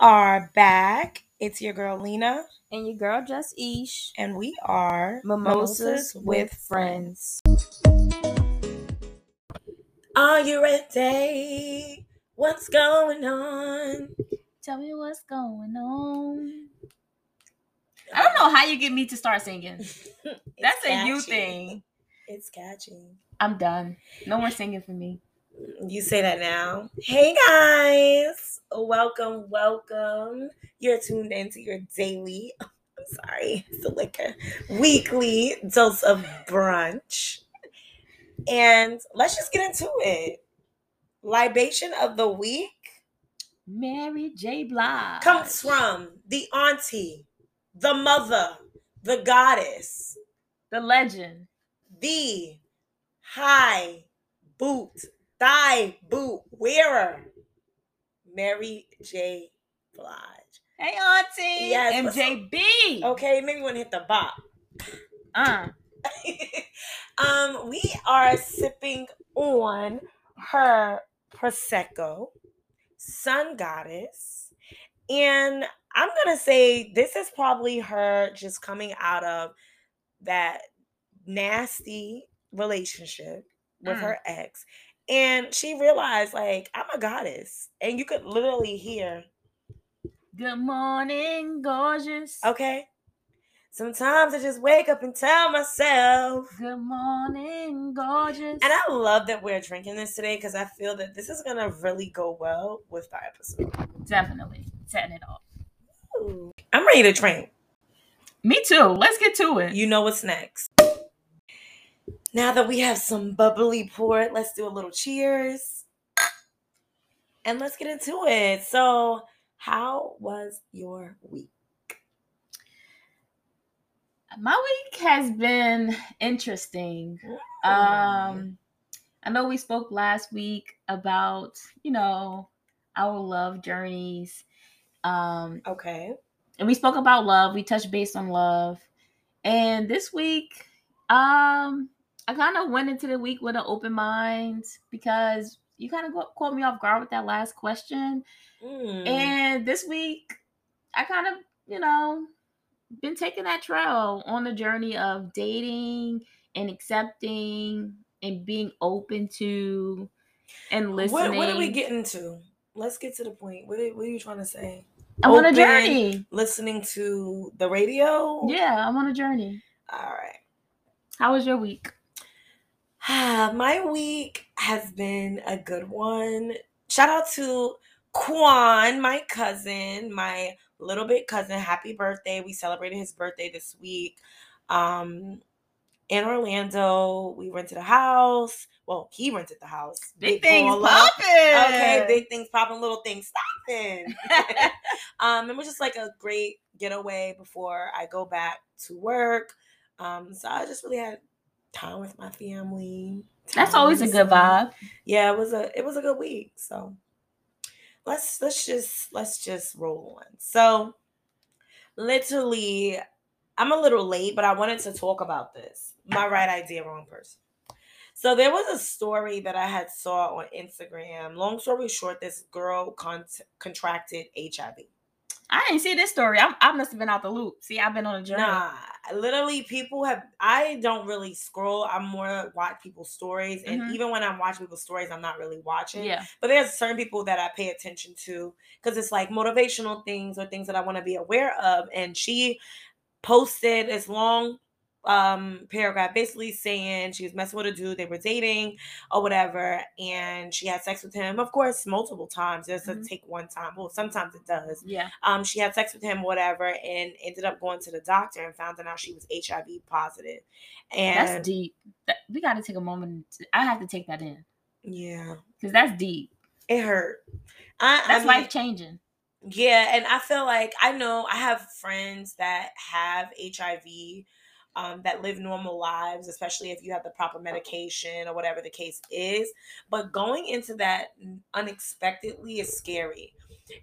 are back. It's your girl Lina, and your girl Just Ish, and we are Mimosas, with Friends. Are you ready? What's going on? Tell me what's going on. I don't know how you get me to start singing. That's a you thing. It's catchy. I'm done. No more singing for me. You say that now. Hey guys, welcome, welcome. You're tuned into your daily, I'm sorry, it's a liquor, weekly dose of brunch. And let's just get into it. Libation of the week. Mary J. Blige. Comes from the auntie, the mother, the goddess, the legend, the high boot thigh boot wearer, Mary J. Blige. Hey, Auntie. Yes. MJB. Okay, maybe we want to hit the bop. Uh. um, we are sipping on her prosecco, Sun Goddess, and I'm gonna say this is probably her just coming out of that nasty relationship with mm. her ex and she realized, like, I'm a goddess. And you could literally hear, Good morning, gorgeous. Okay. Sometimes I just wake up and tell myself, Good morning, gorgeous. And I love that we're drinking this today because I feel that this is going to really go well with the episode. Definitely. Setting it off. Ooh. I'm ready to drink. Me too. Let's get to it. You know what's next. Now that we have some bubbly port, let's do a little cheers. And let's get into it. So, how was your week? My week has been interesting. Um I know we spoke last week about, you know, our love journeys. Um okay. And we spoke about love. We touched base on love. And this week um I kind of went into the week with an open mind because you kind of caught me off guard with that last question. Mm. And this week, I kind of, you know, been taking that trail on the journey of dating and accepting and being open to and listening. What, what are we getting to? Let's get to the point. What are, what are you trying to say? I'm open, on a journey. Listening to the radio? Yeah, I'm on a journey. All right. How was your week? My week has been a good one. Shout out to Quan, my cousin, my little bit cousin. Happy birthday. We celebrated his birthday this week. Um, in Orlando, we rented a house. Well, he rented the house. Big, big things popping. Okay, big things popping, little things stopping. um, it was just like a great getaway before I go back to work. Um, so I just really had time with my family. That's always a good vibe. Yeah, it was a it was a good week. So let's let's just let's just roll on. So literally, I'm a little late, but I wanted to talk about this. My right idea, wrong person. So there was a story that I had saw on Instagram. Long story short, this girl con- contracted HIV. I didn't see this story. I'm, I must have been out the loop. See, I've been on a journey. Nah, literally, people have. I don't really scroll. I'm more watch people's stories, and mm-hmm. even when I'm watching people's stories, I'm not really watching. Yeah. But there's certain people that I pay attention to because it's like motivational things or things that I want to be aware of. And she posted this long um paragraph basically saying she was messing with a dude they were dating or whatever and she had sex with him of course multiple times. It doesn't mm-hmm. take one time. Well sometimes it does. Yeah. Um she had sex with him whatever and ended up going to the doctor and found out she was hiv positive. And that's deep we got to take a moment to, i have to take that in. Yeah. Because that's deep. It hurt. I, that's I mean, life changing yeah and i feel like i know i have friends that have hiv um, that live normal lives, especially if you have the proper medication or whatever the case is. But going into that unexpectedly is scary.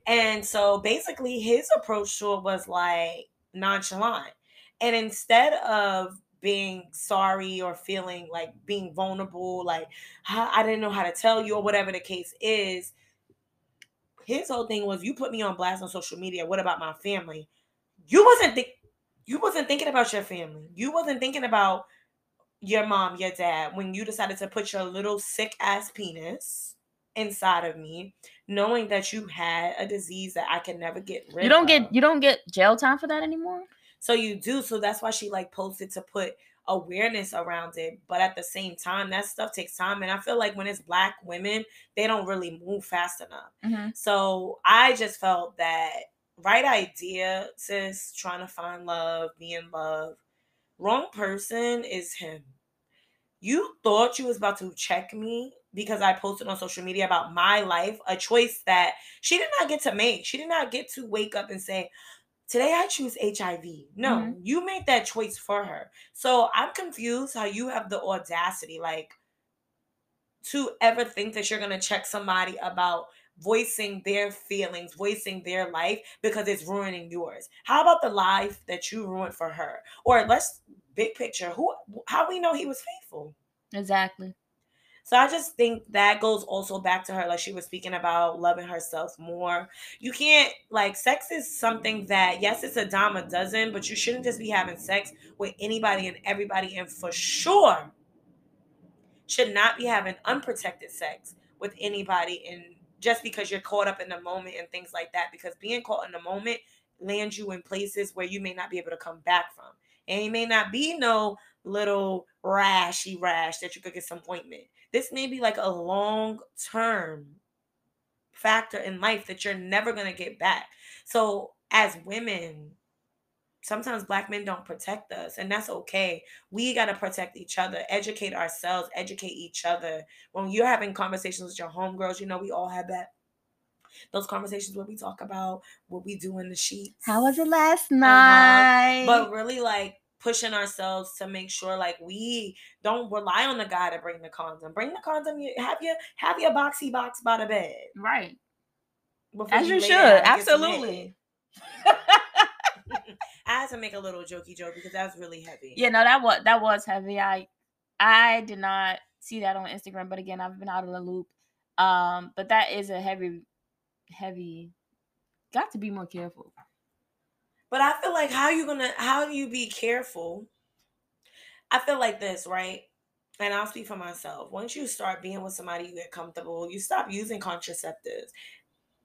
And so basically, his approach to it was like nonchalant. And instead of being sorry or feeling like being vulnerable, like I didn't know how to tell you or whatever the case is, his whole thing was you put me on blast on social media. What about my family? You wasn't think you wasn't thinking about your family. You wasn't thinking about your mom, your dad, when you decided to put your little sick ass penis inside of me, knowing that you had a disease that I can never get rid of. You don't get you don't get jail time for that anymore. So you do. So that's why she like posted to put awareness around it. But at the same time, that stuff takes time. And I feel like when it's black women, they don't really move fast enough. Mm-hmm. So I just felt that right idea, sis, trying to find love, be in love. Wrong person is him. You thought you was about to check me because I posted on social media about my life, a choice that she did not get to make. She did not get to wake up and say, Today I choose HIV. No, Mhm. you made that choice for her. So I'm confused how you have the audacity, like, to ever think that you're gonna check somebody about voicing their feelings, voicing their life because it's ruining yours. How about the life that you ruined for her? Or let's big picture, who how we know he was faithful? Exactly. So I just think that goes also back to her, like she was speaking about loving herself more. You can't like sex is something that yes, it's a dime a dozen, but you shouldn't just be having sex with anybody and everybody, and for sure should not be having unprotected sex with anybody and just because you're caught up in the moment and things like that. Because being caught in the moment lands you in places where you may not be able to come back from. And it may not be no little rashy rash that you could get some ointment. This may be like a long term factor in life that you're never going to get back. So, as women, sometimes black men don't protect us, and that's okay. We got to protect each other, educate ourselves, educate each other. When you're having conversations with your homegirls, you know, we all have that. Those conversations where we talk about what we do in the sheets. How was it last night? Uh-huh. But really, like pushing ourselves to make sure, like we don't rely on the guy to bring the condom. Bring the condom. You have your have your boxy box by the bed. right. before As you lay should. down and get some Absolutely. I had to make a little jokey joke because that was really heavy. Yeah, no, that was that was heavy. I I did not see that on Instagram, but again, I've been out of the loop. Um, but that is a heavy, heavy. Got to be more careful. But I feel like how you gonna how do you be careful? I feel like this, right? And I'll speak for myself. Once you start being with somebody, you get comfortable. You stop using contraceptives.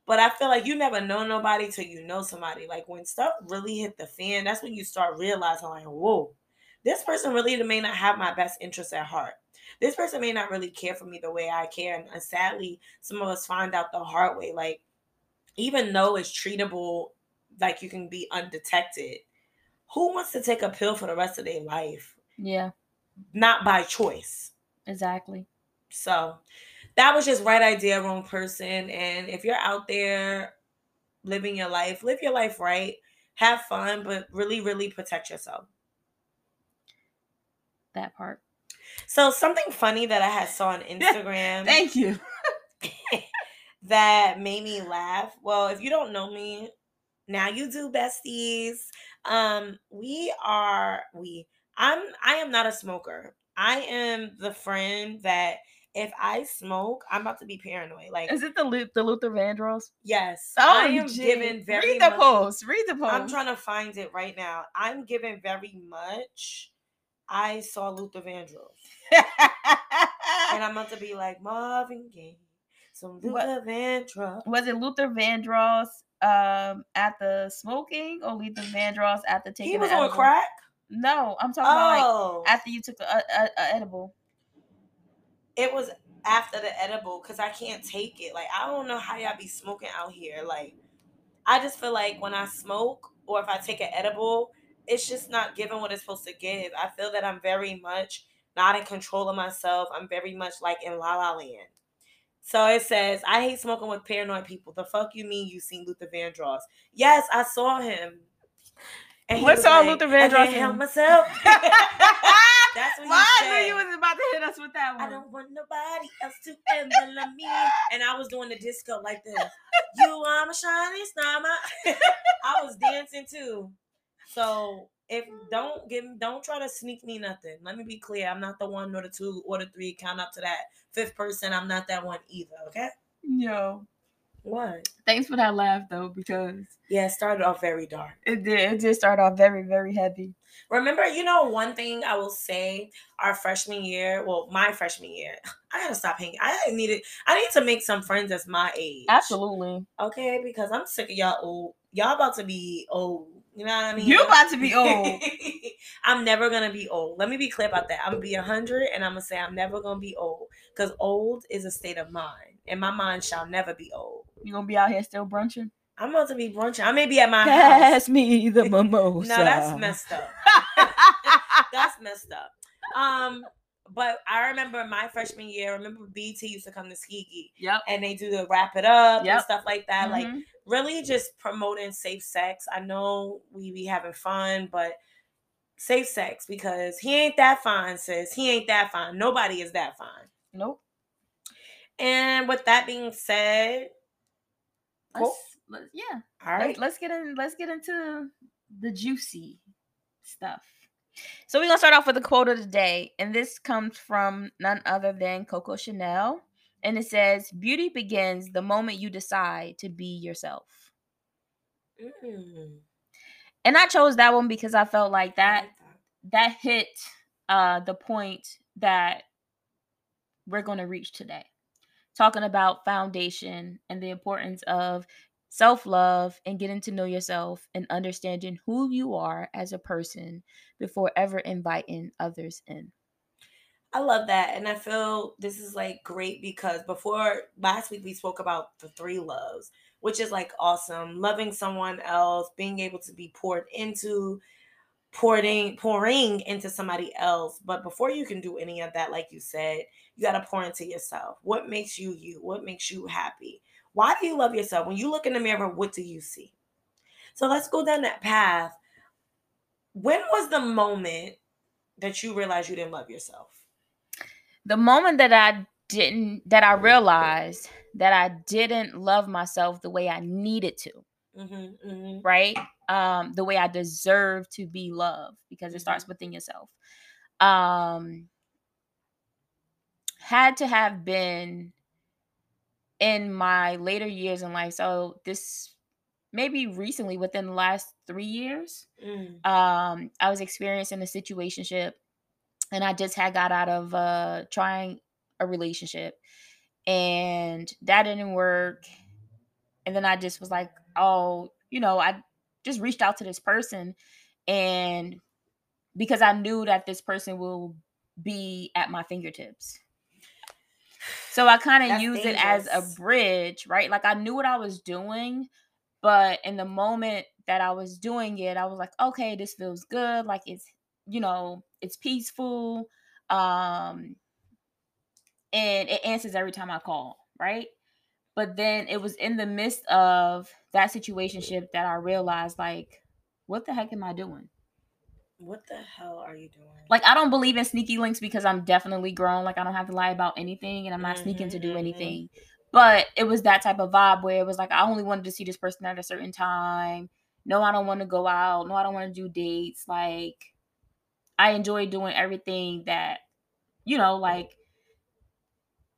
But I feel like you never know nobody till you know somebody. Like when stuff really hit the fan, that's when you start realizing, like, whoa, this person really may not have my best interest at heart. This person may not really care for me the way I care. And, and sadly, some of us find out the hard way. Like, even though it's treatable, like you can be undetected, who wants to take a pill for the rest of their life? Yeah, Not by choice. exactly. So that was just right idea, wrong person. And if you're out there living your life, live your life right, have fun, but really, really protect yourself. That part. So something funny that I had saw on Instagram Thank you. that made me laugh. Well, if you don't know me, now you do besties. Um, we are we I'm I am not a smoker. I am the friend that if I smoke, I'm about to be paranoid. Like Is it the Lu- the Luther Vandross? yes, Oh, I am given very Read the much- post. Read the post. I'm trying to find it right now. I'm given very much. I saw Luther Vandross. And I'm about to be like Marvin Gaye. Some What? Luther Vandross. was it Luther Vandross um at the smoking or Luther Vandross at the taking? He was on edible? crack. No, I'm talking about like Oh, after you took a, a, a edible. It was after the edible because I can't take it. Like I don't know how y'all be smoking out here. Like I just feel like when I smoke or if I take an edible, it's just not giving what it's supposed to give. I feel that I'm very much not in control of myself. I'm very much like in La La Land. So it says, I hate smoking with paranoid people. The fuck you mean you seen Luther Vandross? Yes, I saw him. And he What was song like, Luther I Vandross can't help myself. That's what he Why I knew you was about to hit us with that one. I don't want nobody else to ever me. And I was doing the disco like this. You are my shining star. My... I was dancing too. So if don't give don't try to sneak me nothing. Let me be clear. I'm not the one nor the two or the three. Count up to that fifth person. I'm not that one either. Okay. Yo. What? Thanks for that laugh though, because Yeah, it started off very dark. it did. It did start off very, very heavy. Remember, you know, one thing I will say, our freshman year, well, my freshman year, I gotta stop hanging. I needed, I need to make some friends that's my age. Absolutely. Okay, because I'm sick of y'all old. Y'all about to be old. You know what I mean? You're about to be old. I'm never gonna be old. Let me be clear about that. I'm gonna be hundred, and I'm gonna say I'm never gonna be old because old is a state of mind, and my mind shall never be old. You gonna be out here still brunching? I'm about to be brunching. I may be at my house. Pass me the mimosa. No, that's messed up. that's messed up. Um, but I remember my freshman year. I remember BT used to come to Skiki, Yep. and they do the wrap it up and stuff like that. Like Mhm. really just promoting safe sex. I know we be having fun, but safe sex because he ain't that fine, sis. He ain't that fine. Nobody is that fine. nope. And with that being said, Cool. Let's, let's yeah. all right. Let's, let's get in. Let's get into the juicy stuff. So we're gonna start off with the quote of the day, and this comes from none other than Coco Chanel, and it says, "Beauty begins the moment you decide to be yourself." Mm, And I chose that one because I felt like that like that. that hit uh the point that we're going to reach today talking about foundation and the importance of self-love and getting to know yourself and understanding who you are as a person before ever inviting others in I love that. And I feel this is like great because before last week we spoke about the three loves, which is like awesome. Loving someone else, being able to be poured into, pouring, pouring into somebody else. But before you can do any of that, like you said, you got to pour into yourself. What makes you you? What makes you happy? Why do you love yourself? When you look in the mirror, what do you see? So let's go down that path. When was the moment that you realized you didn't love yourself? the moment that i didn't that i realized that i didn't love myself the way i needed to Mm-hmm, mm-hmm. right? Um, the way I deserve to be loved because it starts Mhm. within yourself. Um, had to have been in my later years in life. So this maybe recently within the last three years, Mm. um, I was experiencing a situationship and I just had got out of uh trying a relationship and that didn't work. And then I just was like, oh, you know, I just reached out to this person and because I knew that this person will be at my fingertips. So I kind of use it as a bridge, right? Like I knew what I was doing, but in the moment that I was doing it, I was like, okay, this feels good. Like it's, you know, it's peaceful. Um and it answers every time I call, right? But then it was in the midst of that situationship that I realized like, what the heck am I doing? What the hell are you doing? Like I don't believe in sneaky links because I'm definitely grown. Like I don't have to lie about anything and I'm not sneaking to do mhm. anything. But it was that type of vibe where it was like I only wanted to see this person at a certain time. No, I don't want to go out. No, I don't want to do dates. Like I enjoy doing everything that, you know, like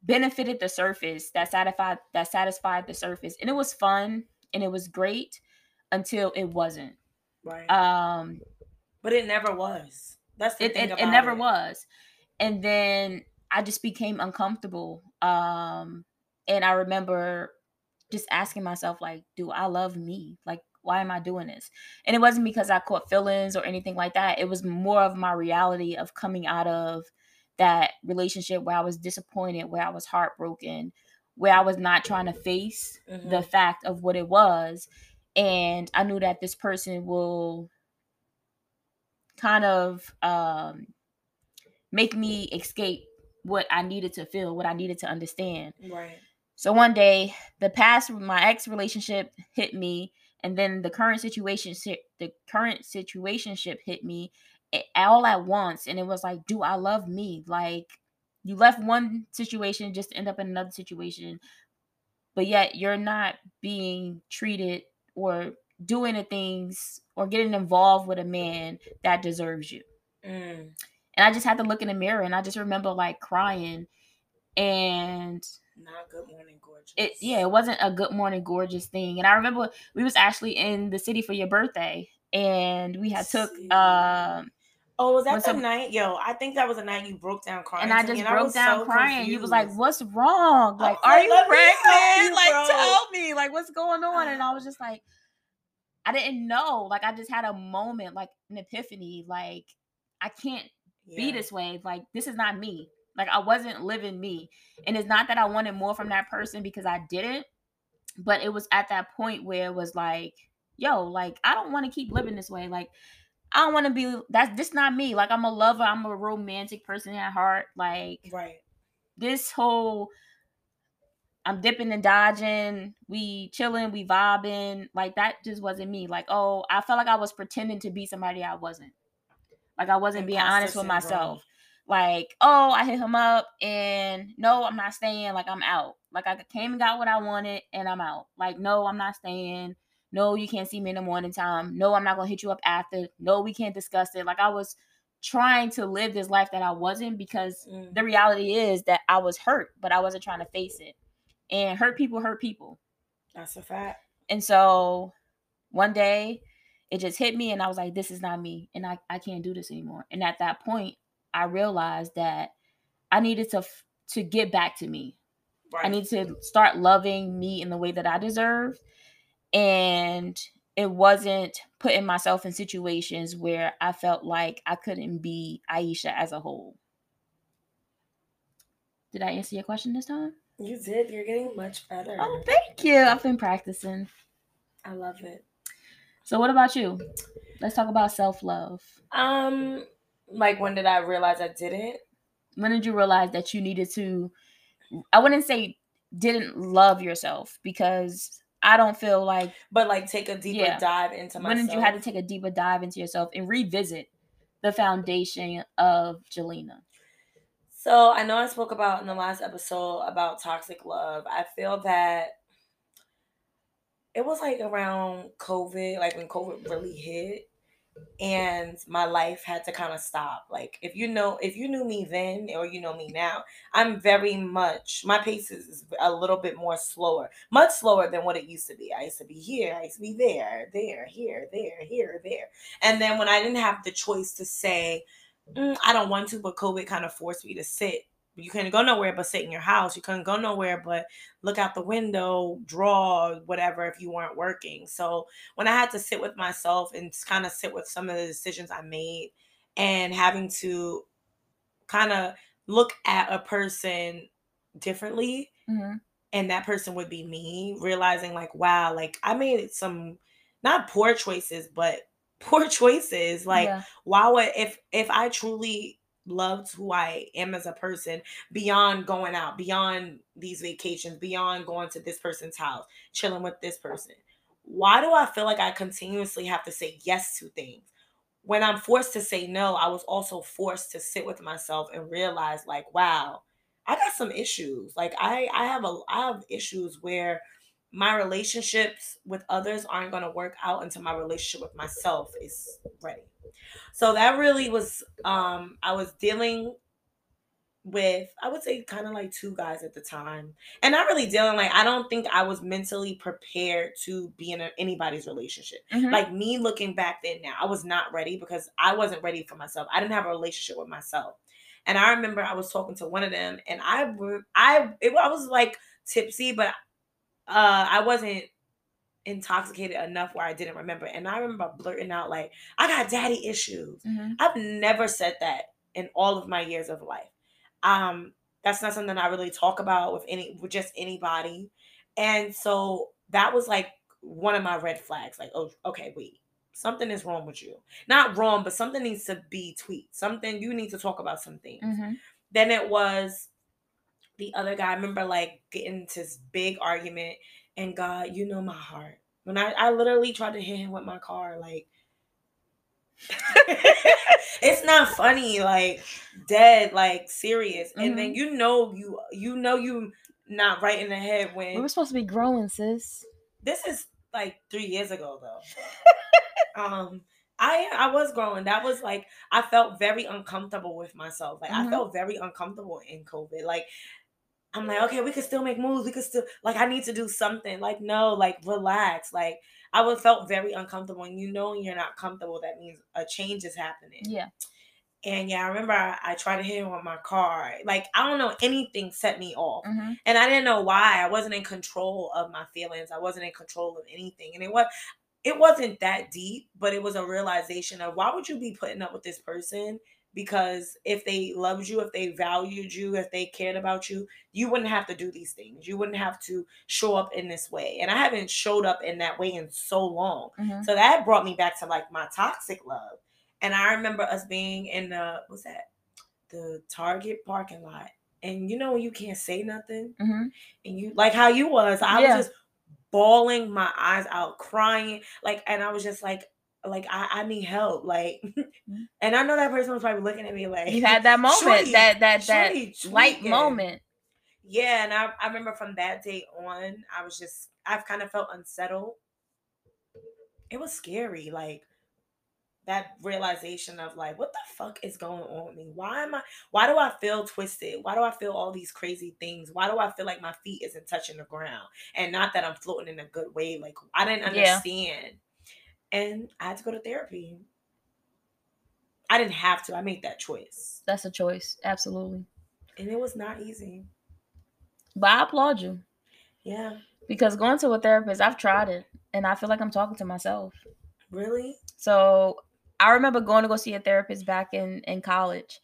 benefited the surface, that satisfied that satisfied the surface. And it was fun and it was great until it wasn't. right. Um but it never was. That's the it, thing it, about it never it. was and then i just became uncomfortable um and i remember just asking myself like do i love me like why am i doing this and it wasn't because i caught feelings or anything like that it was more of my reality of coming out of that relationship where i was disappointed where i was heartbroken where i was not trying to face Mhm. the fact of what it was and i knew that this person will kind of um make me escape what i needed to feel what i needed to understand right. so one day the past my ex relationship hit me and then the current situation the current situationship hit me all at once and it was like do i love me like you left one situation just to end up in another situation but yet you're not being treated or doing the things or getting involved with a man that deserves you Mm. and I just had to look in the mirror and I just remember like crying and Not good morning gorgeous. It yeah, it wasn't a good morning gorgeous thing. And I remember we was actually in the city for your birthday, and we had took um. Oh, was that the night? Yo, I think that was the night you broke down crying. and I just and broke was down so crying. You was like, "What's wrong? Like, are you "Let me pregnant? you, like, bro." tell me, like, what's going on?" And I was just like, I didn't know. Like, I just had a moment, like an epiphany. Like, I can't be this way. Like, this is not me. Like, I wasn't living me. And it's not that I wanted more from that person because I didn't, but it was at that point where it was like, yo, like, I don't want to keep living this way. Like, I don't want to be that's just not me. Like, I'm a lover, I'm a romantic person at heart. Like, Right. this whole I'm dipping and dodging, we chilling, we vibing, like that just wasn't me. Like, oh, I felt like I was pretending to be somebody I wasn't. Like I wasn't being honest with myself. Like, oh, I hit him up and no, I'm not staying. Like I'm out. Like I came and got what I wanted and I'm out. Like, no, I'm not staying. No, you can't see me in the morning time. No, I'm not gonna hit you up after. No, we can't discuss it. Like I was trying to live this life that I wasn't because Mm. the reality is that I was hurt, but I wasn't trying to face it. And hurt people hurt people. That's a fact. And so one day it just hit me and I was like, this is not me. And I, I can't do this anymore. And at that point, I realized that I needed to to get back to me. Right. I need to start loving me in the way that I deserve. And it wasn't putting myself in situations where I felt like I couldn't be Aisha as a whole. Did I answer your question this time? You did. You're getting much better. Oh, thank you. I've been practicing. I love it. So, what about you? Let's talk about self love. Um, like when did I realize I didn't? When did you realize that you needed to? I wouldn't say didn't love yourself because I don't feel like But like take a deeper Yeah. dive into myself. when did you have to take a deeper dive into yourself and revisit the foundation of Jelena? So I know I spoke about in the last episode about toxic love. I feel that it was like around COVID, like when COVID really hit, and my life had to kind of stop. Like if you know, if you knew me then or you know me now, I'm very much my pace is a little bit more slower, much slower than what it used to be. I used to be here, I used to be there, there, here, there, here, there, and then when I didn't have the choice to say. "Mm, I don't want to, but COVID kind of forced me to sit. You couldn't go nowhere but sit in your house. You couldn't go nowhere but look out the window, draw, whatever, if you weren't working. So when I had to sit with myself and kind of sit with some of the decisions I made and having to kind of look at a person differently, Mm-hmm. and that person would be me, realizing like, wow, like I made some not poor choices, but poor choices. Like, yeah. why would if if I truly loved who I am as a person beyond going out, beyond these vacations, beyond going to this person's house, chilling with this person, why do I feel like I continuously have to say yes to things? When I'm forced to say no, I was also forced to sit with myself and realize like, wow, I got some issues. Like I I have a I have issues where my relationships with others aren't going to work out until my relationship with myself is ready. So that really was um I was dealing with I would say kind of like two guys at the time. And not really dealing like I don't think I was mentally prepared to be in a, anybody's relationship. Mhm. Like me looking back then now, I was not ready because I wasn't ready for myself. I didn't have a relationship with myself. And I remember I was talking to one of them and I were- I it, I was like tipsy, but uh I wasn't intoxicated enough where I didn't remember. And I remember blurting out like, I got daddy issues. Mhm. I've never said that in all of my years of life. Um, that's not something I really talk about with any with just anybody. And so that was like one of my red flags. Like, oh, okay, wait. Something is wrong with you. Not wrong, but something needs to be tweaked. Something you need to talk about some things. Mhm. Then it was the other guy. I remember like getting this big argument, and God, you know my heart. When I, I literally tried to hit him with my car, like it's not funny, like dead, like serious. And then you know you you know you not right in the head when We were supposed to be growing, sis. this is like three years ago though. um I I was growing. That was like I felt very uncomfortable with myself. Like I Mhm. felt very uncomfortable in COVID. Like I'm like, okay, we could still make moves. We could still like I need to do something. Like, no, like relax. Like I would felt very uncomfortable. And you know you're not comfortable, that means a change is happening. Yeah. And yeah, I remember I, I tried to hit him with my car. Like, I don't know, anything set me off. Mhm. And I didn't know why. I wasn't in control of my feelings. I wasn't in control of anything. And it was it wasn't that deep, but it was a realization of why would you be putting up with this person? Because if they loved you, if they valued you, if they cared about you, you wouldn't have to do these things. You wouldn't have to show up in this way. And I haven't showed up in that way in so long. Mhm. So that brought me back to like my toxic love. And I remember us being in the what's that? The Target parking lot. And you know when you can't say nothing Mhm. and you like how you was, I Yeah. was just bawling my eyes out, crying, like and I was just like like I, I need help. Like mm-hmm. and I know that person was probably looking at me like You had that moment, "Shorty, that that that light moment. Yeah, and I, I remember from that day on, I was just I've kind of felt unsettled. It was scary, like that realization of like, what the fuck is going on with me? Why am I why do I feel twisted? Why do I feel all these crazy things? Why do I feel like my feet isn't touching the ground? And not that I'm floating in a good way. Like I didn't Yeah. And I had to go to therapy. I didn't have to. I made that choice. That's a choice, absolutely. And it was not easy. But I applaud you Yeah. because going to a therapist, I've tried it, and I feel like I'm talking to myself. Really? So I remember going to go see a therapist back in in college,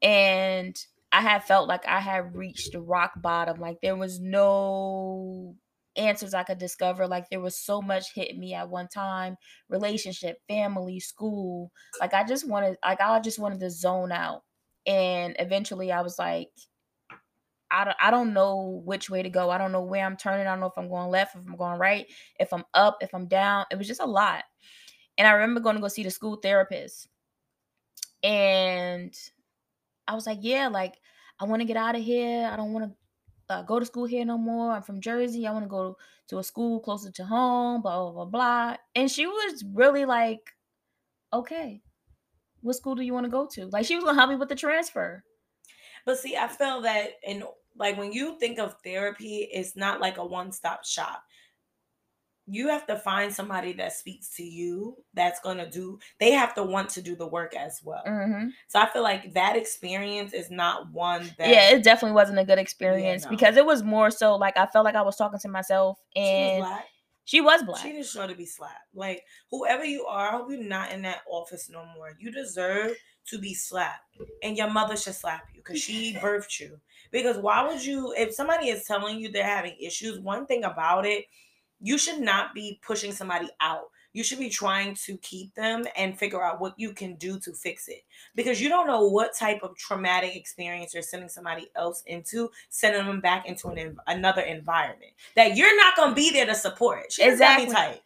and I had felt like I had reached rock bottom. Like there was no answers I could discover. Like there was so much hitting me at one time: relationship, family, school. Like I just wanted, like I just wanted to zone out. And eventually, I was like, I don't, I don't know which way to go. I don't know where I'm turning. I don't know if I'm going left, if I'm going right, if I'm up, if I'm down. It was just a lot. And I remember going to go see the school therapist. And I was like, yeah, like I want to get out of here. I don't want to uh, go to school here no more. I'm from Jersey. I want to go to a school closer to home, blah, blah, blah, blah. And she was really like, okay, what school do you want to go to? Like she was going to help me with the transfer. But see, I feel that in like when you think of therapy, it's not like a one-stop shop. You have to find somebody that speaks to you that's gonna do they have to want to do the work as well. hmm So I feel like that experience is not one that Yeah, it definitely wasn't a good experience no. because it was more so like I felt like I was talking to myself she was and black. she was black. She just sure to be slapped. Like whoever you are, I hope you're not in that office no more. You deserve to be slapped, and your mother should slap you because she birthed you. Because why would you? If somebody is telling you they're having issues, one thing about it, you should not be pushing somebody out. You should be trying to keep them and figure out what you can do to fix it. Because you don't know what type of traumatic experience you're sending somebody else into, sending them back into an another environment that you're not gonna be there to support. Exactly. Tight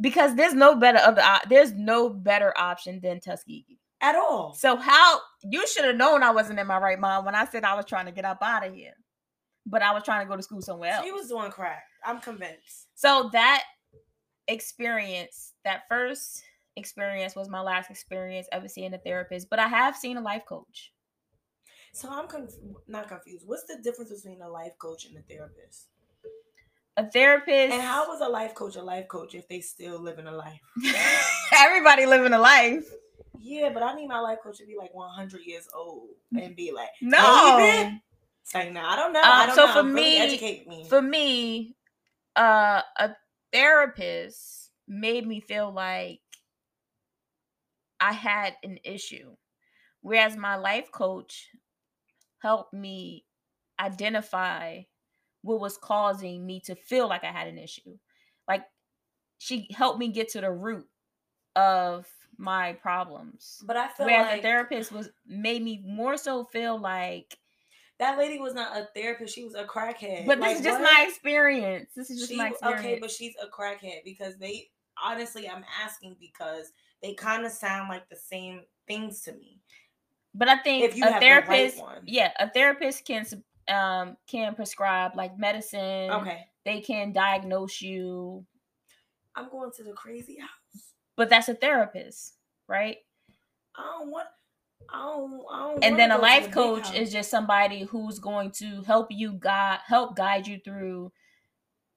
because there's no better other op- uh, there's no better option than Tuskegee. at all. So how you should have known I wasn't in my right mind when I said I was trying to get up out of here, but I was trying to go to school somewhere else. She was doing crack. I'm convinced. So that experience, that first experience was my last experience ever seeing a therapist, but I have seen a life coach. So I'm conf- not confused. What's the difference between a life coach and a therapist? A therapist And how was a life coach a life coach if they still living a life? everybody living a life. Yeah, but I need my life coach to be like 100 years old and be like, No. "How you been?" It's like, no, I don't know. I Um, don't so know. for Really me- educate me. For me, uh a therapist made me feel like I had an issue. Whereas my life coach helped me identify what was causing me to feel like I had an issue. Like she helped me get to the root of my problems. but I feel Whereas like the therapist was made me more so feel like that lady was not a therapist. She was a crackhead. but this Like, is just what? my experience. This is just She- my experience. Okay, but she's a crackhead because they honestly, I'm asking because they kind of sound like the same things to me. But I think If you a have the right therapist, one. yeah, a therapist can um can prescribe like medicine. Okay, They can diagnose you, I'm going to the crazy house. but that's a therapist, right? I don't want. I don't, I don't and then a life coach is just somebody who's going to help you guide help guide you through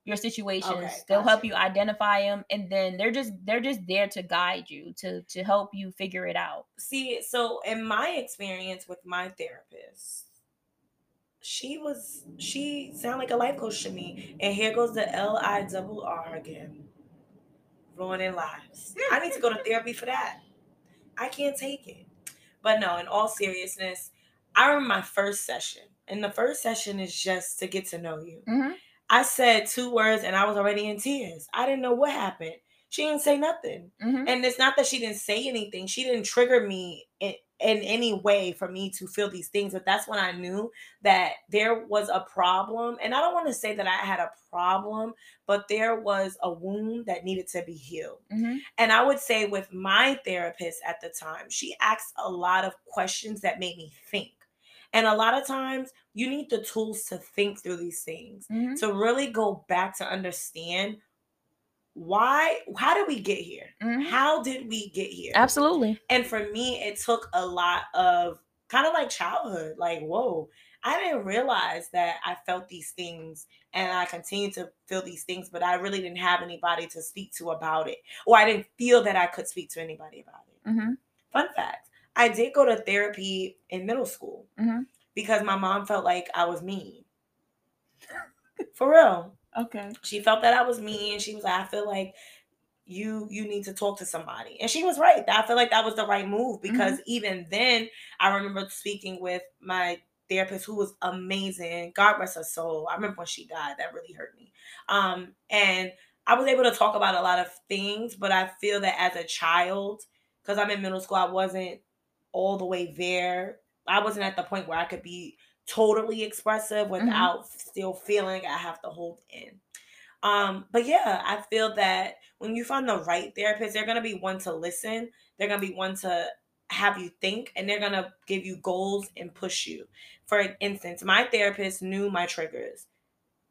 your situations. Okay, they'll help you identify them and then they're just they're just there to guide you to to help you figure it out. See so in my experience with my therapist she was she sounded like a life coach to me and here goes the l-i-double-r again. Ruining lives. I need to go to therapy for that. I can't take it but no in all seriousness i remember my first session and the first session is just to get to know you. Mhm. i said two words and i was already in tears. I didn't know what happened. She didn't say nothing. Mhm. and it's not that she didn't say anything. She didn't trigger me in, in any way for me to feel these things but that's when i knew that there was a problem and i don't want to say that i had a problem but there was a wound that needed to be healed Mhm. and i would say with my therapist at the time she asked a lot of questions that made me think and a lot of times you need the tools to think through these things Mhm. to really go back to understand why how did we get here Mhm. how did we get here absolutely and for me it took a lot of kind of like childhood like whoa i didn't realize that i felt these things and i continue to feel these things but i really didn't have anybody to speak to about it or i didn't feel that i could speak to anybody about it Mhm. fun fact i did go to therapy in middle school Mhm. because my mom felt like i was mean for real okay she felt that I was mean. And she was like, I feel like you you need to talk to somebody. And she was right. I feel like that was the right move because even then I remember speaking with my therapist who was amazing. God rest her soul. I remember when she died. That really hurt me. Um and I was able to talk about a lot of things, but I feel that as a child, because I'm in middle school, I wasn't all the way there. I wasn't at the point where I could be totally expressive without still feeling I have to hold in. Um, but yeah, I feel that when you find the right therapist, they're gonna be one to listen, they're gonna be one to have you think, and they're gonna give you goals and push you. For instance, my therapist knew my triggers.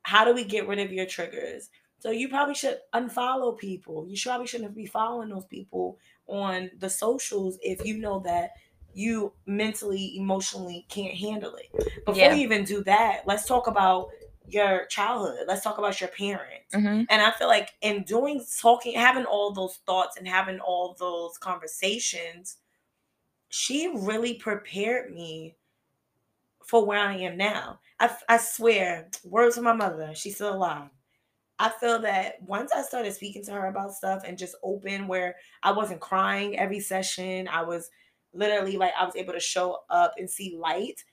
How do we get rid of your triggers? So you probably should unfollow people. You probably shouldn't be following those people on the socials if you know that you mentally, emotionally can't handle it. Before Yeah. you even do that, let's talk about your childhood. Let's talk about your parents. Mhm. And I feel like in doing talking, having all those thoughts and having all those conversations, she really prepared me for where I am now. I, I swear, words of my mother, she's still alive. I feel that once I started speaking to her about stuff and just open where I wasn't crying every session, I was literally like I was able to show up and see light.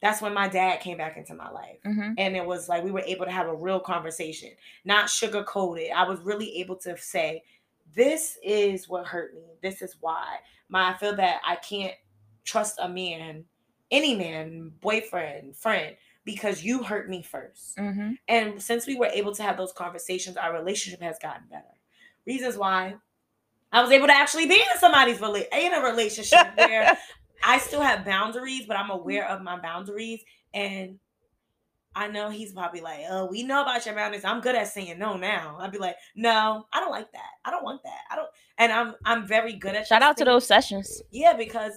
That's when my dad came back into my life. Mhm. And it was like we were able to have a real conversation, not sugar coated. I was really able to say, This is what hurt me. This is why. My I feel that I can't trust a man, any man, boyfriend, friend, because you hurt me first. Mhm. And since we were able to have those conversations, our relationship has gotten better. Reasons why I was able to actually be in somebody's rela- in a relationship where I still have boundaries, but I'm aware of my boundaries. And I know he's probably like, oh, we know about your boundaries. I'm good at saying no now. I'd be like, no, I don't like that. I don't want that. I don't and I'm I'm very good at shout out to those sessions Yeah, because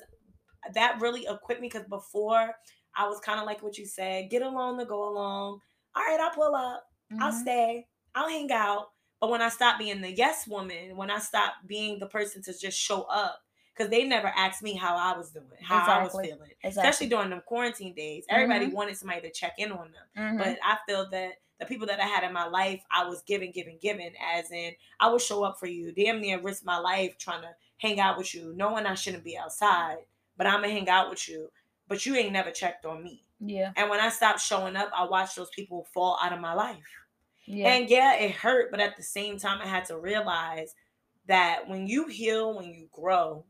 that really equipped me. Because before I was kind of like what you said, get along to go along. All right, I'll pull up. I'll Mhm. stay. I'll hang out. But when I stopped being the yes woman, when I stopped being the person to just show up, because they never asked me how I was doing, how I was feeling, exactly especially during them quarantine days. Everybody Mhm. wanted somebody to check in on them. Mhm. But I feel that the people that I had in my life, I was giving, giving, giving, as in I would show up for you, damn near risk my life trying to hang out with you, knowing I shouldn't be outside, but I'm gonna hang out with you. But you ain't never checked on me. yeah And when I stopped showing up, I watched those people fall out of my life. Yeah And yeah, it hurt, but at the same time, I had to realize that when you heal, when you grow,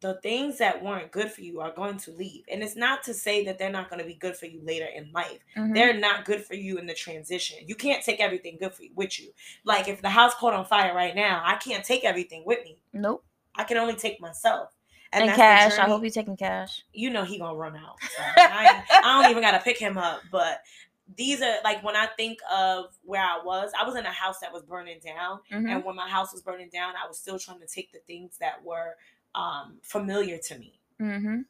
the things that weren't good for you are going to leave. And it's not to say that they're not going to be good for you later in life. Mhm. They're not good for you in the transition. You can't take everything good for you with you. Like if the house caught on fire right now, I can't take everything with me. nope I can only take myself. and, the cash i hope you're taking cash you know he gonna run out. So I, I don't even gotta pick him up. But these are like when I think of where I was, I was in a house that was burning down, Mhm. and when my house was burning down, I was still trying to take the things that were um, familiar to me. Mm-hmm.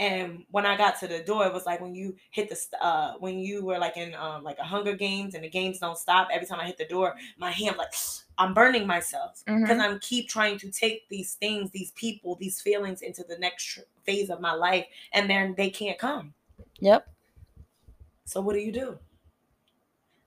And when I got to the door, it was like when you hit the uh when you were like in um like a Hunger Games and the games don't stop. Every time I hit the door, my hand like I'm burning myself because mm-hmm. I'm keep trying to take these things, these people, these feelings into the next phase of my life, and then they can't come. Yep. So what do you do?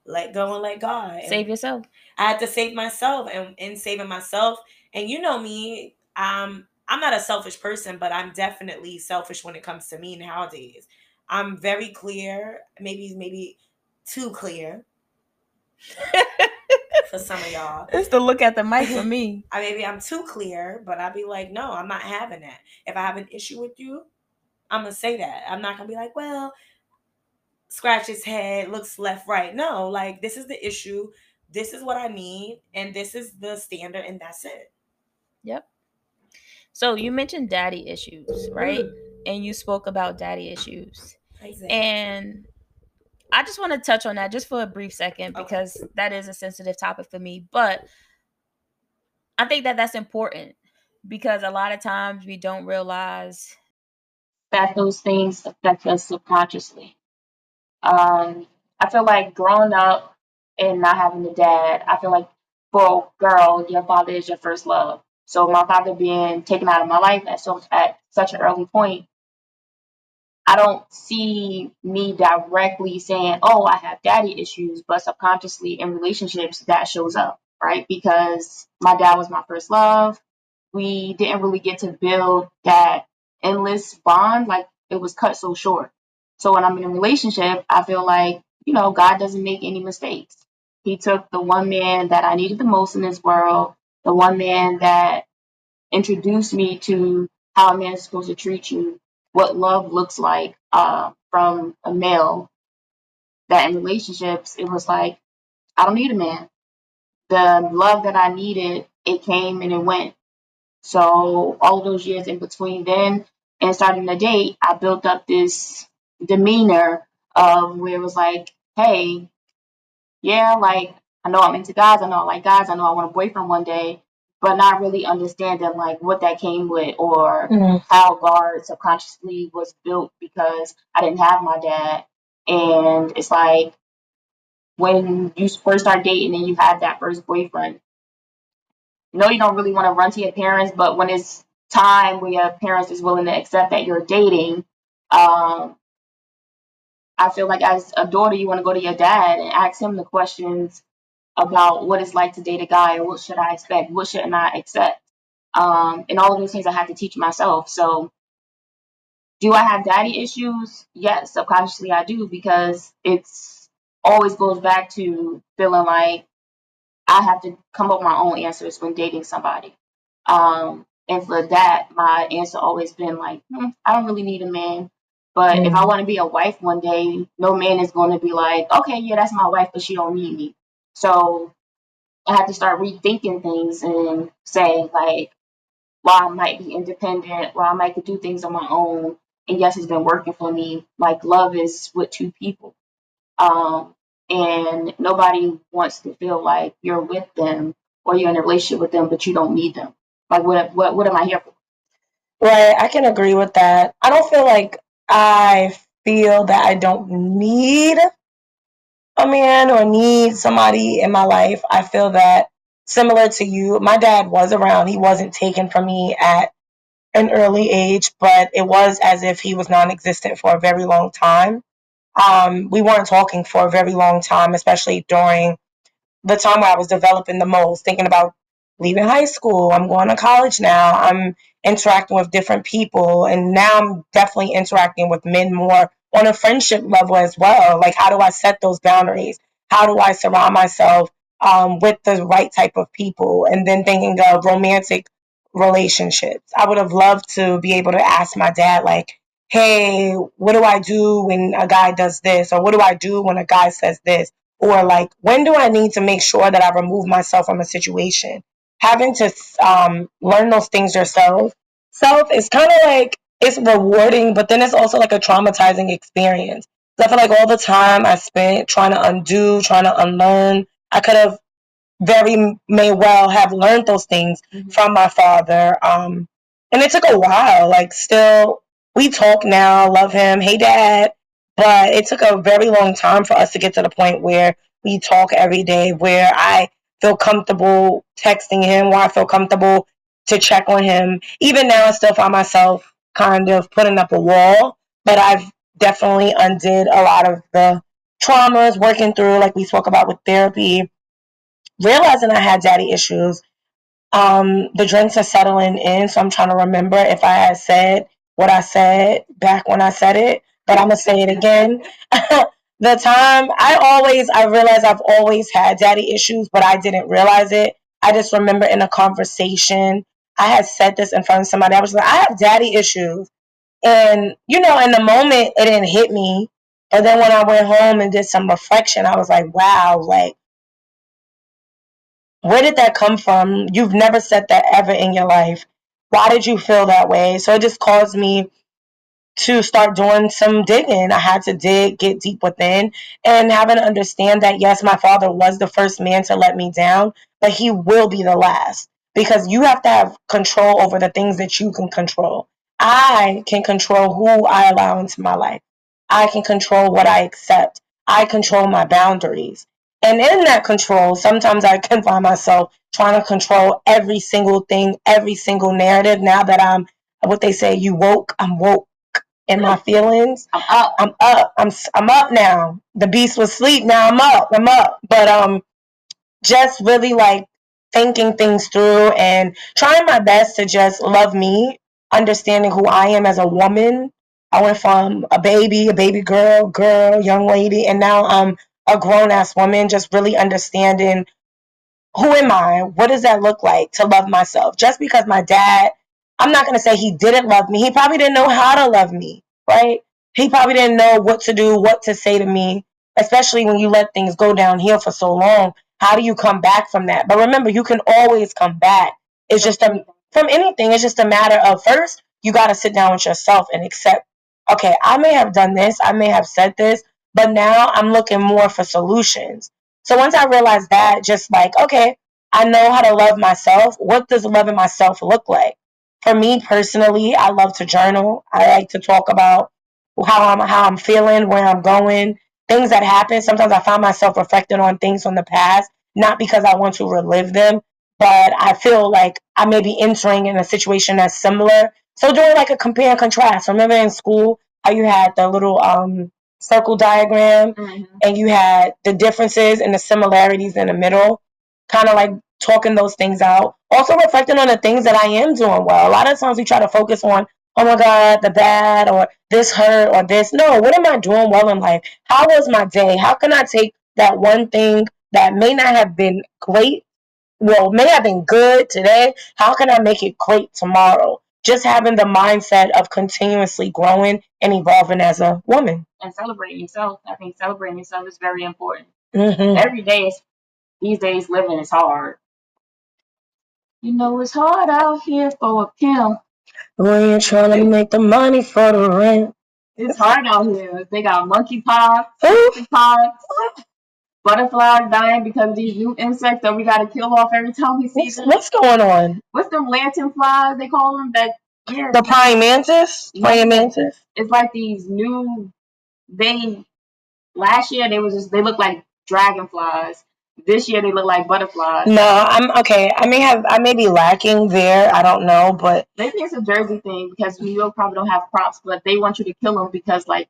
Let go and let God. Save yourself. I had to save myself, and in saving myself, and you know me, um, I'm not a selfish person, but I'm definitely selfish when it comes to me nowadays. I'm very clear, maybe maybe too clear. for some of y'all. It's the look at the mic for me. I maybe I'm too clear, but I'd be like, no, I'm not having that. If I have an issue with you, I'm gonna say that. I'm not gonna be like, well, scratch his head, looks left, right. No, like this is the issue. This is what I need, and this is the standard, and that's it. Yep. So you mentioned daddy issues, right? Mm. And you spoke about daddy issues. Exactly. And I just want to touch on that just for a brief second because okay. that is a sensitive topic for me. But I think that that's important because a lot of times we don't realize that those things affect us subconsciously. Um, I feel like growing up and not having a dad, I feel like a girl, your father is your first love. So my father being taken out of my life at so at such an early point, I don't see me directly saying, "Oh, I have daddy issues," but subconsciously in relationships that shows up, right? Because my dad was my first love. We didn't really get to build that endless bond, like it was cut so short. So when I'm in a relationship, I feel like, you know, God doesn't make any mistakes. He took the one man that I needed the most in this world, the one man that introduced me to how a man is supposed to treat you, what love looks like uh, from a male. That in relationships, it was like, I don't need a man. The love that I needed, it came and it went. So all those years in between then and starting the date, I built up this demeanor of where it was like, hey, yeah, like I know I'm into guys, I know I like guys, I know I want a boyfriend one day, but not really understanding like what that came with or mm-hmm. how guard subconsciously was built because I didn't have my dad. And it's like when you first start dating and you have that first boyfriend, you know you don't really want to run to your parents, but when it's time where your parents is willing to accept that you're dating, um, I feel like as a daughter, you want to go to your dad and ask him the questions about what it's like to date a guy what should I expect, what shouldn't I accept. Um, and all of those things I had to teach myself. So, do I have daddy issues? Yes, subconsciously I do because it's always goes back to feeling like I have to come up with my own answers when dating somebody. Um, and for that, my answer always been like, hmm, I don't really need a man. But mm-hmm. if I want to be a wife one day, no man is going to be like, okay, yeah, that's my wife, but she don't need me. So I have to start rethinking things and say like, while I might be independent, while I might do things on my own, and yes, it's been working for me. Like love is with two people, um, and nobody wants to feel like you're with them or you're in a relationship with them, but you don't need them. Like what? What? What am I here for? Right, I can agree with that. I don't feel like I feel that I don't need a man or need somebody in my life. I feel that similar to you, my dad was around. He wasn't taken from me at an early age, but it was as if he was non existent for a very long time. Um, we weren't talking for a very long time, especially during the time where I was developing the most, thinking about leaving high school. I'm going to college now. I'm interacting with different people. And now I'm definitely interacting with men more on a friendship level as well. Like, how do I set those boundaries? How do I surround myself um, with the right type of people? And then thinking of romantic relationships. I would have loved to be able to ask my dad, like, hey, what do I do when a guy does this? Or what do I do when a guy says this? Or like, when do I need to make sure that I remove myself from a situation? Having to um, learn those things yourself self is kind of like it's rewarding, but then it's also like a traumatizing experience. So I feel like all the time I spent trying to undo, trying to unlearn, I could have very may well have learned those things mm-hmm. from my father. Um, and it took a while. Like still, we talk now, love him, hey dad. But it took a very long time for us to get to the point where we talk every day, where I feel comfortable texting him, where I feel comfortable to check on him. Even now, I still find myself kind of putting up a wall, but I've definitely undid a lot of the traumas, working through, like we spoke about with therapy, realizing I had daddy issues. Um, the drinks are settling in, so I'm trying to remember if I had said what I said back when I said it, but I'm gonna say it again. the time I always I realize I've always had daddy issues, but I didn't realize it. I just remember in a conversation I had said this in front of somebody. I was like, I have daddy issues. And, you know, in the moment, it didn't hit me. But then when I went home and did some reflection, I was like, wow, like, where did that come from? You've never said that ever in your life. Why did you feel that way? So it just caused me to start doing some digging. I had to dig, get deep within, and having to understand that yes, my father was the first man to let me down, but he will be the last because you have to have control over the things that you can control. I can control who I allow into my life. I can control what I accept. I control my boundaries. And in that control, sometimes I can find myself trying to control every single thing, every single narrative. Now that I'm what they say, you woke, I'm woke in my feelings. I'm up. I'm up. I'm I'm up now. The beast was asleep. Now I'm up. I'm up. But um, just really like thinking things through and trying my best to just love me, understanding who I am as a woman. I went from a baby, a baby girl, girl, young lady, and now I'm a grown ass woman. Just really understanding who am I? What does that look like to love myself? Just because my dad, I'm not going to say he didn't love me. He probably didn't know how to love me, right? He probably didn't know what to do, what to say to me, especially when you let things go downhill for so long. How do you come back from that? But remember, you can always come back. It's just a, from anything. It's just a matter of first, you got to sit down with yourself and accept, okay, I may have done this, I may have said this, but now I'm looking more for solutions. So once I realized that, just like, okay, I know how to love myself. What does loving myself look like? For me personally, I love to journal. I like to talk about how I'm how I'm feeling, where I'm going, things that happen. Sometimes I find myself reflecting on things from the past, not because I want to relive them, but I feel like I may be entering in a situation that's similar. So doing like a compare and contrast. Remember in school how you had the little um circle diagram Mhm. and you had the differences and the similarities in the middle, kind of like talking those things out. Also reflecting on the things that I am doing well. A lot of times we try to focus on, oh my God, the bad or this hurt or this. No, what am I doing well in life? How was my day? How can I take that one thing that may not have been great, well, may have been good today? How can I make it great tomorrow? Just having the mindset of continuously growing and evolving as a woman. And celebrating yourself. I think celebrating yourself is very important. hmm Every day is these days living is hard. You know it's hard out here for a pimp. When you're trying to make the money for the rent. It's hard out here. They got monkeypox, Ooh. pox, butterflies dying because of these new insects that we gotta kill off every time we see What's, them. what's going on? What's them lantern flies they call them? That yeah, The praying mantis? Praying mantis? it's like these new. They last year they was just they look like dragonflies. This year they look like butterflies. No, I'm okay. I may have, I may be lacking there. I don't know, but Maybe it's a Jersey thing because New York probably don't have crops, but they want you to kill them because like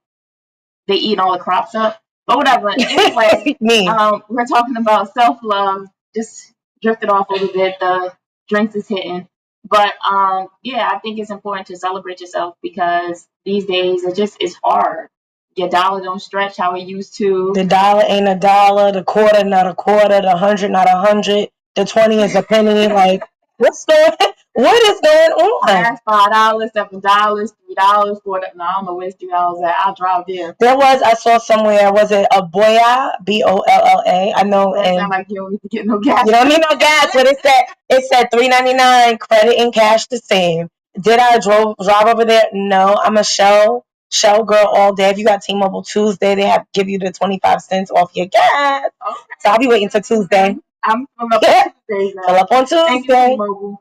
they eat all the crops up. But whatever. Anyway, me. um, we're talking about self love. Just drifted off a little bit. The drinks is hitting, but um, yeah, I think it's important to celebrate yourself because these days it just is hard. Your dollar don't stretch how it used to. The dollar ain't a dollar. The quarter not a quarter. The hundred not a hundred. The twenty is a penny. Like what's going? What is going on? Last five dollars, seven dollars, three dollars, four. dollars. No, I don't know where's three dollars at. I'll drive there. There was I saw somewhere. Was it a Bolla? B O L L A. I know. That And like you don't need to get no gas. You don't need no gas, but it said it said three ninety nine, credit and cash the same. Did I drove drive over there? No, I'm a Shell Shell girl all day. If you got T-Mobile Tuesday, they have give you the twenty five cents off your gas. Okay. So I'll be waiting till Tuesday. I'm from up Yeah. Tuesdays now. Fill up on Thank you.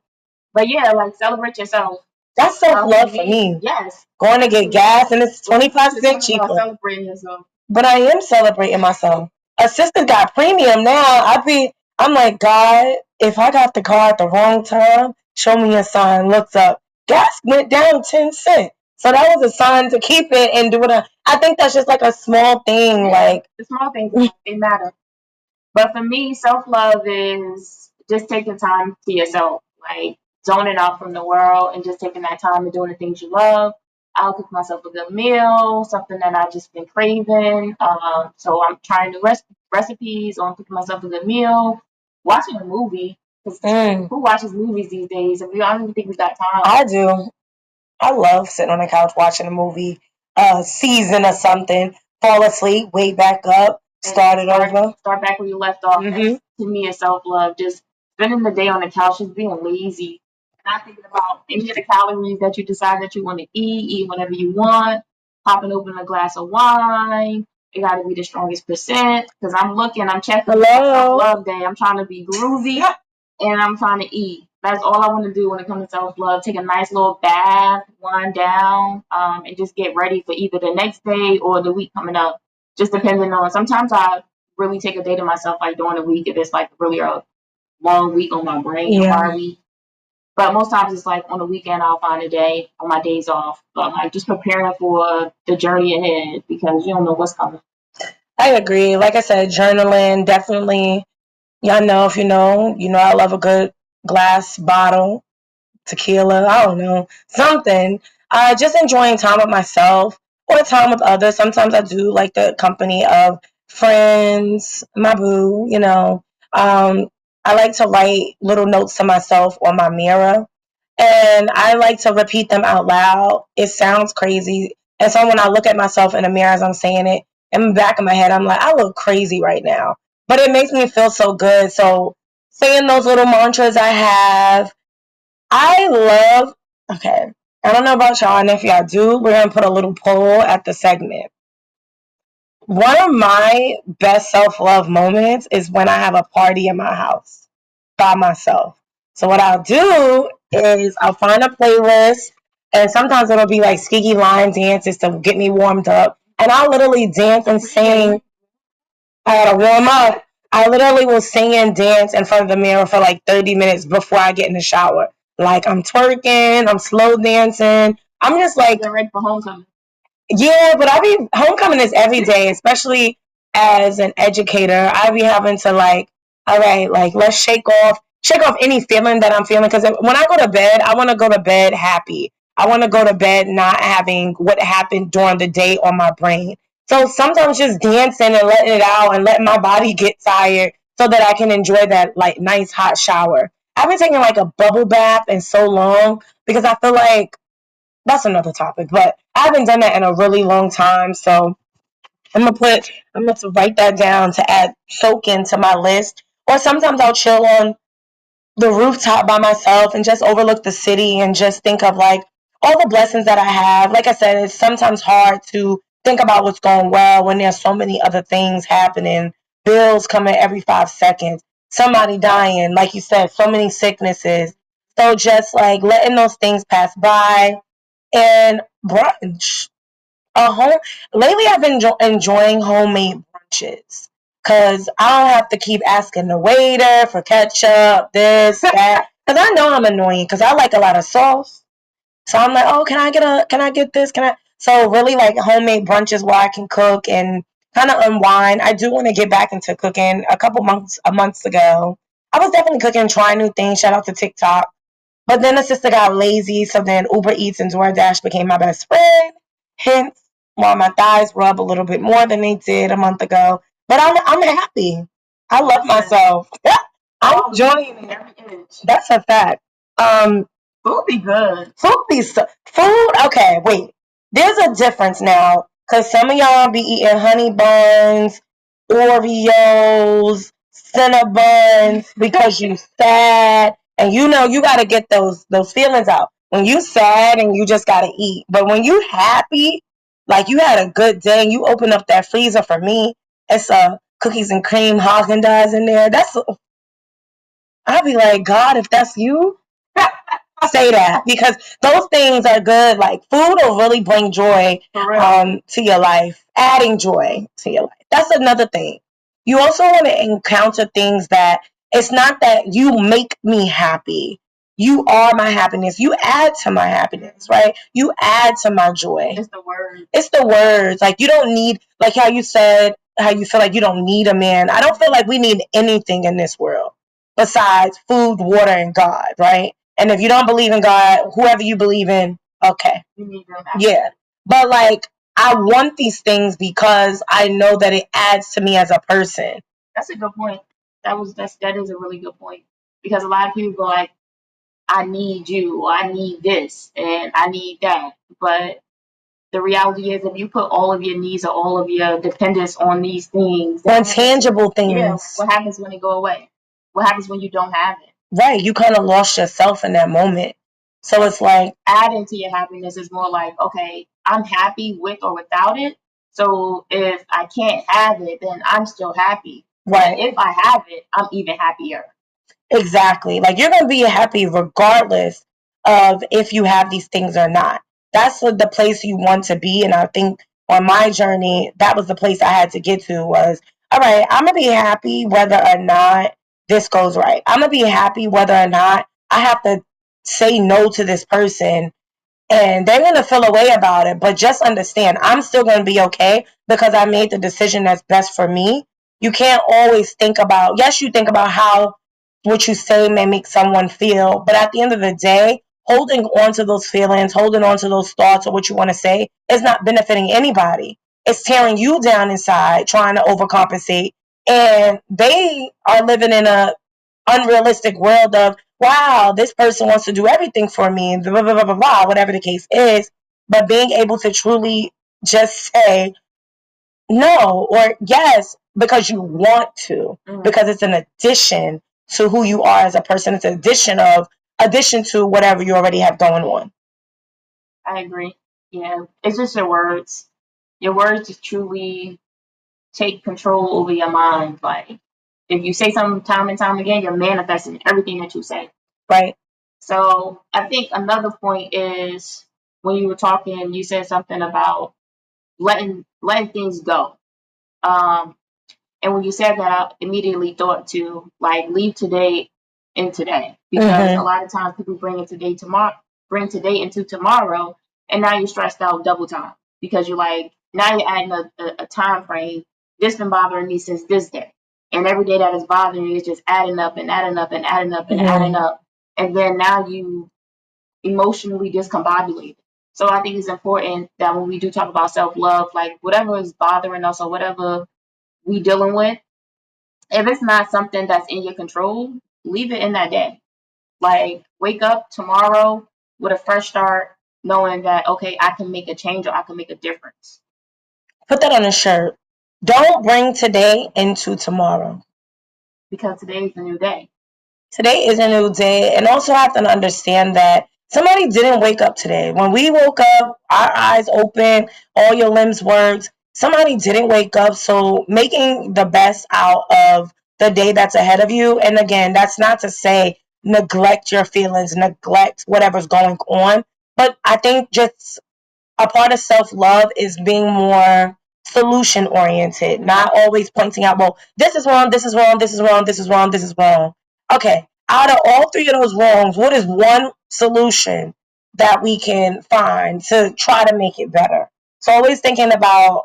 But yeah, like celebrate yourself. That's self um, love for me. Yes. Going to get gas and it's twenty five cents cheaper. Celebrating yourself. But I am celebrating myself. Assistant got premium now. I'd be I'm like, God, if I got the car at the wrong time, show me a sign. Looks up. Gas went down ten cents. So that was a sign to keep it and do it. a- I think that's just like a small thing. Like the small things they matter. But for me, self love is just taking time to yourself, like zoning out from the world and just taking that time and doing the things you love. I'll cook myself a good meal, something that I've just been craving. Um, so I'm trying new recipes, or I'm cooking myself a good meal, watching a movie. 'cause mm, who watches movies these days? If we, I don't even think we got time. I do. I love sitting on the couch watching a movie, a season or something, fall asleep, wake back up, start it start, over. start back where you left off. Mhm. To me, is self love. Just spending the day on the couch, just being lazy, not thinking about any of the calories that you decide that you want to eat, eat whatever you want, popping open a glass of wine. It got to be the strongest percent because I'm looking, I'm checking Hello. love day. I'm trying to be groovy and I'm trying to eat. That's all I want to do when it comes to self love. Take a nice little bath, wind down, um, and just get ready for either the next day or the week coming up. Just depending on. Sometimes I really take a day to myself, like during the week, if it's like really a long week on my brain, Yeah. a hard week. But most times it's like on the weekend I'll find a day on my days off. But like just preparing for the journey ahead because you don't know what's coming. I agree. Like I said, journaling definitely. Y'all know if you know, you know I love a good glass bottle, tequila. I don't know something. Uh, just enjoying time with myself or time with others. Sometimes I do like the company of friends, my boo. You know, um, I like to write little notes to myself on my mirror, and I like to repeat them out loud. It sounds crazy, and so when I look at myself in the mirror as I'm saying it in the back of my head, I'm like, I look crazy right now. But it makes me feel so good. So saying those little mantras I have, I love, okay, I don't know about y'all, and if y'all do, we're going to put a little poll at the segment. One of my best self love moments is when I have a party in my house by myself. So what I'll do is I'll find a playlist, and sometimes it'll be like Skiggy Line dances to get me warmed up. And I'll literally dance and sing. I gotta warm up. I literally will sing and dance in front of the mirror for like 30 minutes before I get in the shower. Like I'm twerking, I'm slow dancing. I'm just like Get ready for homecoming. yeah, but I be homecoming is every day, especially as an educator. I be having to like, all right, like let's shake off, shake off any feeling that I'm feeling. Because when I go to bed, I want to go to bed happy. I want to go to bed not having what happened during the day on my brain. So sometimes just dancing and letting it out and letting my body get tired so that I can enjoy that like nice hot shower. I've been taking like a bubble bath in so long because I feel like that's another topic, but I haven't done that in a really long time. So I'm gonna put I'm gonna write that down to add soak into my list. Or sometimes I'll chill on the rooftop by myself and just overlook the city and just think of like all the blessings that I have. Like I said, it's sometimes hard to think about what's going well when there's so many other things happening, bills coming every five seconds, somebody dying, like you said, so many sicknesses. So just like letting those things pass by and brunch. A home lately I've been enjo- enjoying homemade brunches because I don't have to keep asking the waiter for ketchup, this, that. Because I know I'm annoying because I like a lot of sauce. So I'm like, oh, can I get a, can I get this? Can I? So really like homemade brunches where I can cook and kind of unwind. I do want to get back into cooking. A couple months, a months ago, I was definitely cooking, trying new things. Shout out to TikTok. But then the sister got lazy, so then Uber Eats and DoorDash became my best friend. Hence, why my thighs rub a little bit more than they did a month ago. But I'm I'm happy. I love myself. I'm enjoying it. That's a fact. Um, Food be good. food be so, food. Okay, wait. There's a difference now because some of y'all be eating honey buns, Oreos, Cinnabons because you sad, and you know you got to get those those feelings out. When you sad and you just got to eat, but when you happy, like you had a good day, and you open up that freezer for me. It's uh cookies and cream Haagen Dazs in there. That's I'll be like, God, if that's you, say that because those things are good. Like food will really bring joy um, to your life, adding joy to your life. That's another thing. You also want to encounter things that it's not that you make me happy. You are my happiness. You add to my happiness, right? You add to my joy. it's the word. It's the words. Like you don't need, like how you said, how you feel like you don't need a man. I don't feel like we need anything in this world besides food, water, and God, right? And if you don't believe in God, whoever you believe in, okay. You need them. back. Yeah. But like I want these things because I know that it adds to me as a person. That's a good point. That was that's that is a really good point because a lot of people go like, I need you, or I need this, and I need that. But the reality is, if you put all of your needs or all of your dependence on these things, On tangible things. yeah, what happens when they go away? What happens when you don't have it? Right. You kind of lost yourself in that moment. So it's like, Adding to your happiness is more like, okay, I'm happy with or without it. So if I can't have it, then I'm still happy. right. And if I have it, I'm even happier. Exactly. Like you're going to be happy regardless of if you have these things or not. That's what the place you want to be. And I think on my journey, that was the place I had to get to was, all right, I'm going to be happy whether or not this goes right. I'm to be happy whether or not I have to say no to this person and they're to feel a way about it. But just understand, I'm still to be okay because I made the decision that's best for me. You can't always think about, yes, you think about how what you say may make someone feel, but at the end of the day, holding on to those feelings, holding on to those thoughts or what you want to say is not benefiting anybody. It's tearing you down inside, trying to overcompensate. And they are living in a unrealistic world of, wow, this person wants to do everything for me, and blah, blah, blah, blah, blah, whatever the case is. But being able to truly just say no or yes because you want to Mhm. because it's an addition to who you are as a person. It's an addition of addition to whatever you already have going on. I agree. Yeah, it's just your words. Your words truly take control over your mind. Like if you say something time and time again, you're manifesting everything that you say. Right? So I think another point is when you were talking, you said something about letting letting things go. Um, and when you said that, I immediately thought to like leave today in today because Mhm. a lot of times people bring it today tomorrow, bring today into tomorrow, and now you're stressed out double time because you're like now you're adding a, a, a time frame. This been bothering me since this day, and every day that is bothering you is just adding up and adding up and adding up and adding up, and then now you emotionally discombobulated. So I think it's important that when we do talk about self love, like whatever is bothering us or whatever we dealing with, if it's not something that's in your control, leave it in that day. Like wake up tomorrow with a fresh start, knowing that okay, I can make a change or I can make a difference. Put that on a shirt. Don't bring today into tomorrow. Because today is a new day. Today is a new day, and also have to understand that somebody didn't wake up today. When we woke up, our eyes open, all your limbs worked. Somebody didn't wake up, so making the best out of the day that's ahead of you. And again, that's not to say neglect your feelings, neglect whatever's going on, but I think just a part of self love is being more solution oriented, not always pointing out, well, this is wrong, this is wrong, this is wrong, this is wrong, this is wrong. Okay, out of all three of those wrongs, what is one solution that we can find to try to make it better? So always thinking about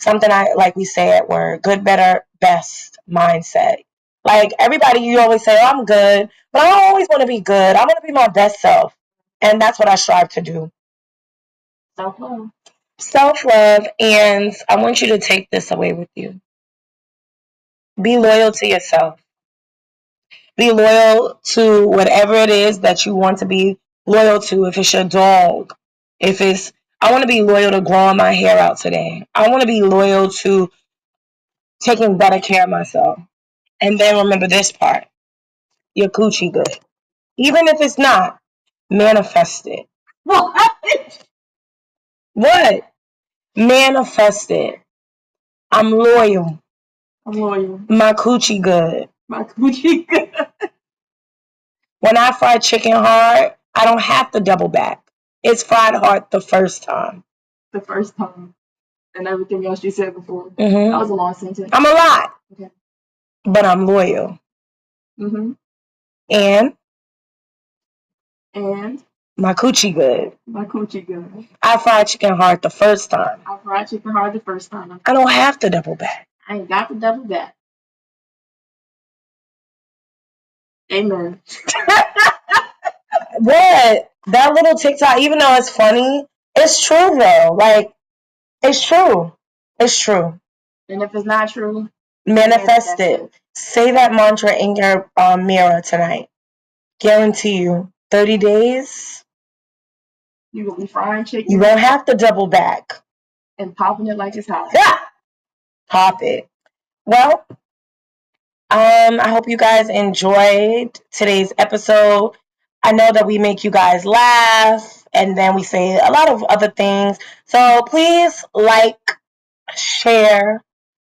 something I like we say at work, good, better, best mindset. Like everybody, you always say, oh, I'm good, but I always want to be good. I want to be my best self. And that's what I strive to do. Self love. Self love, and I want you to take this away with you. Be loyal to yourself. Be loyal to whatever it is that you want to be loyal to. If it's your dog, if it's, I want to be loyal to growing my hair out today. I want to be loyal to taking better care of myself. And then remember this part your coochie good. Even if it's not, manifest it. What? What? Manifest it. I'm loyal. I'm loyal. My coochie good. My coochie good. When I fry chicken hard, I don't have to double back. It's fried hard the first time. The first time. And everything else you said before. hmm That was a long sentence. I'm a lot, Okay. but I'm loyal. Mm-hmm. And And my coochie good. my coochie good. I fried chicken hard the first time. I fried chicken hard the first time. I don't have to double back. I ain't got to double back. Amen. What? That little TikTok, even though it's funny, it's true though. Like, it's true. It's true. And if it's not true, Manifest it. Say that mantra in your um, mirror tonight. Guarantee you, 30 days, You will be frying chicken you won't have to double back. and popping it like it's hot. Yeah. Pop it. Well, um, I hope you guys enjoyed today's episode. I know that we make you guys laugh and then we say a lot of other things. So please like, share,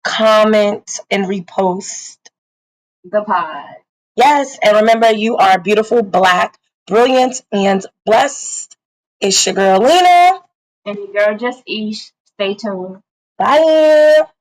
comment, and repost. The pod. Yes, and remember you are beautiful, black, brilliant, and blessed. It's your girl Lina. And your girl just Esh. Stay tuned. Bye.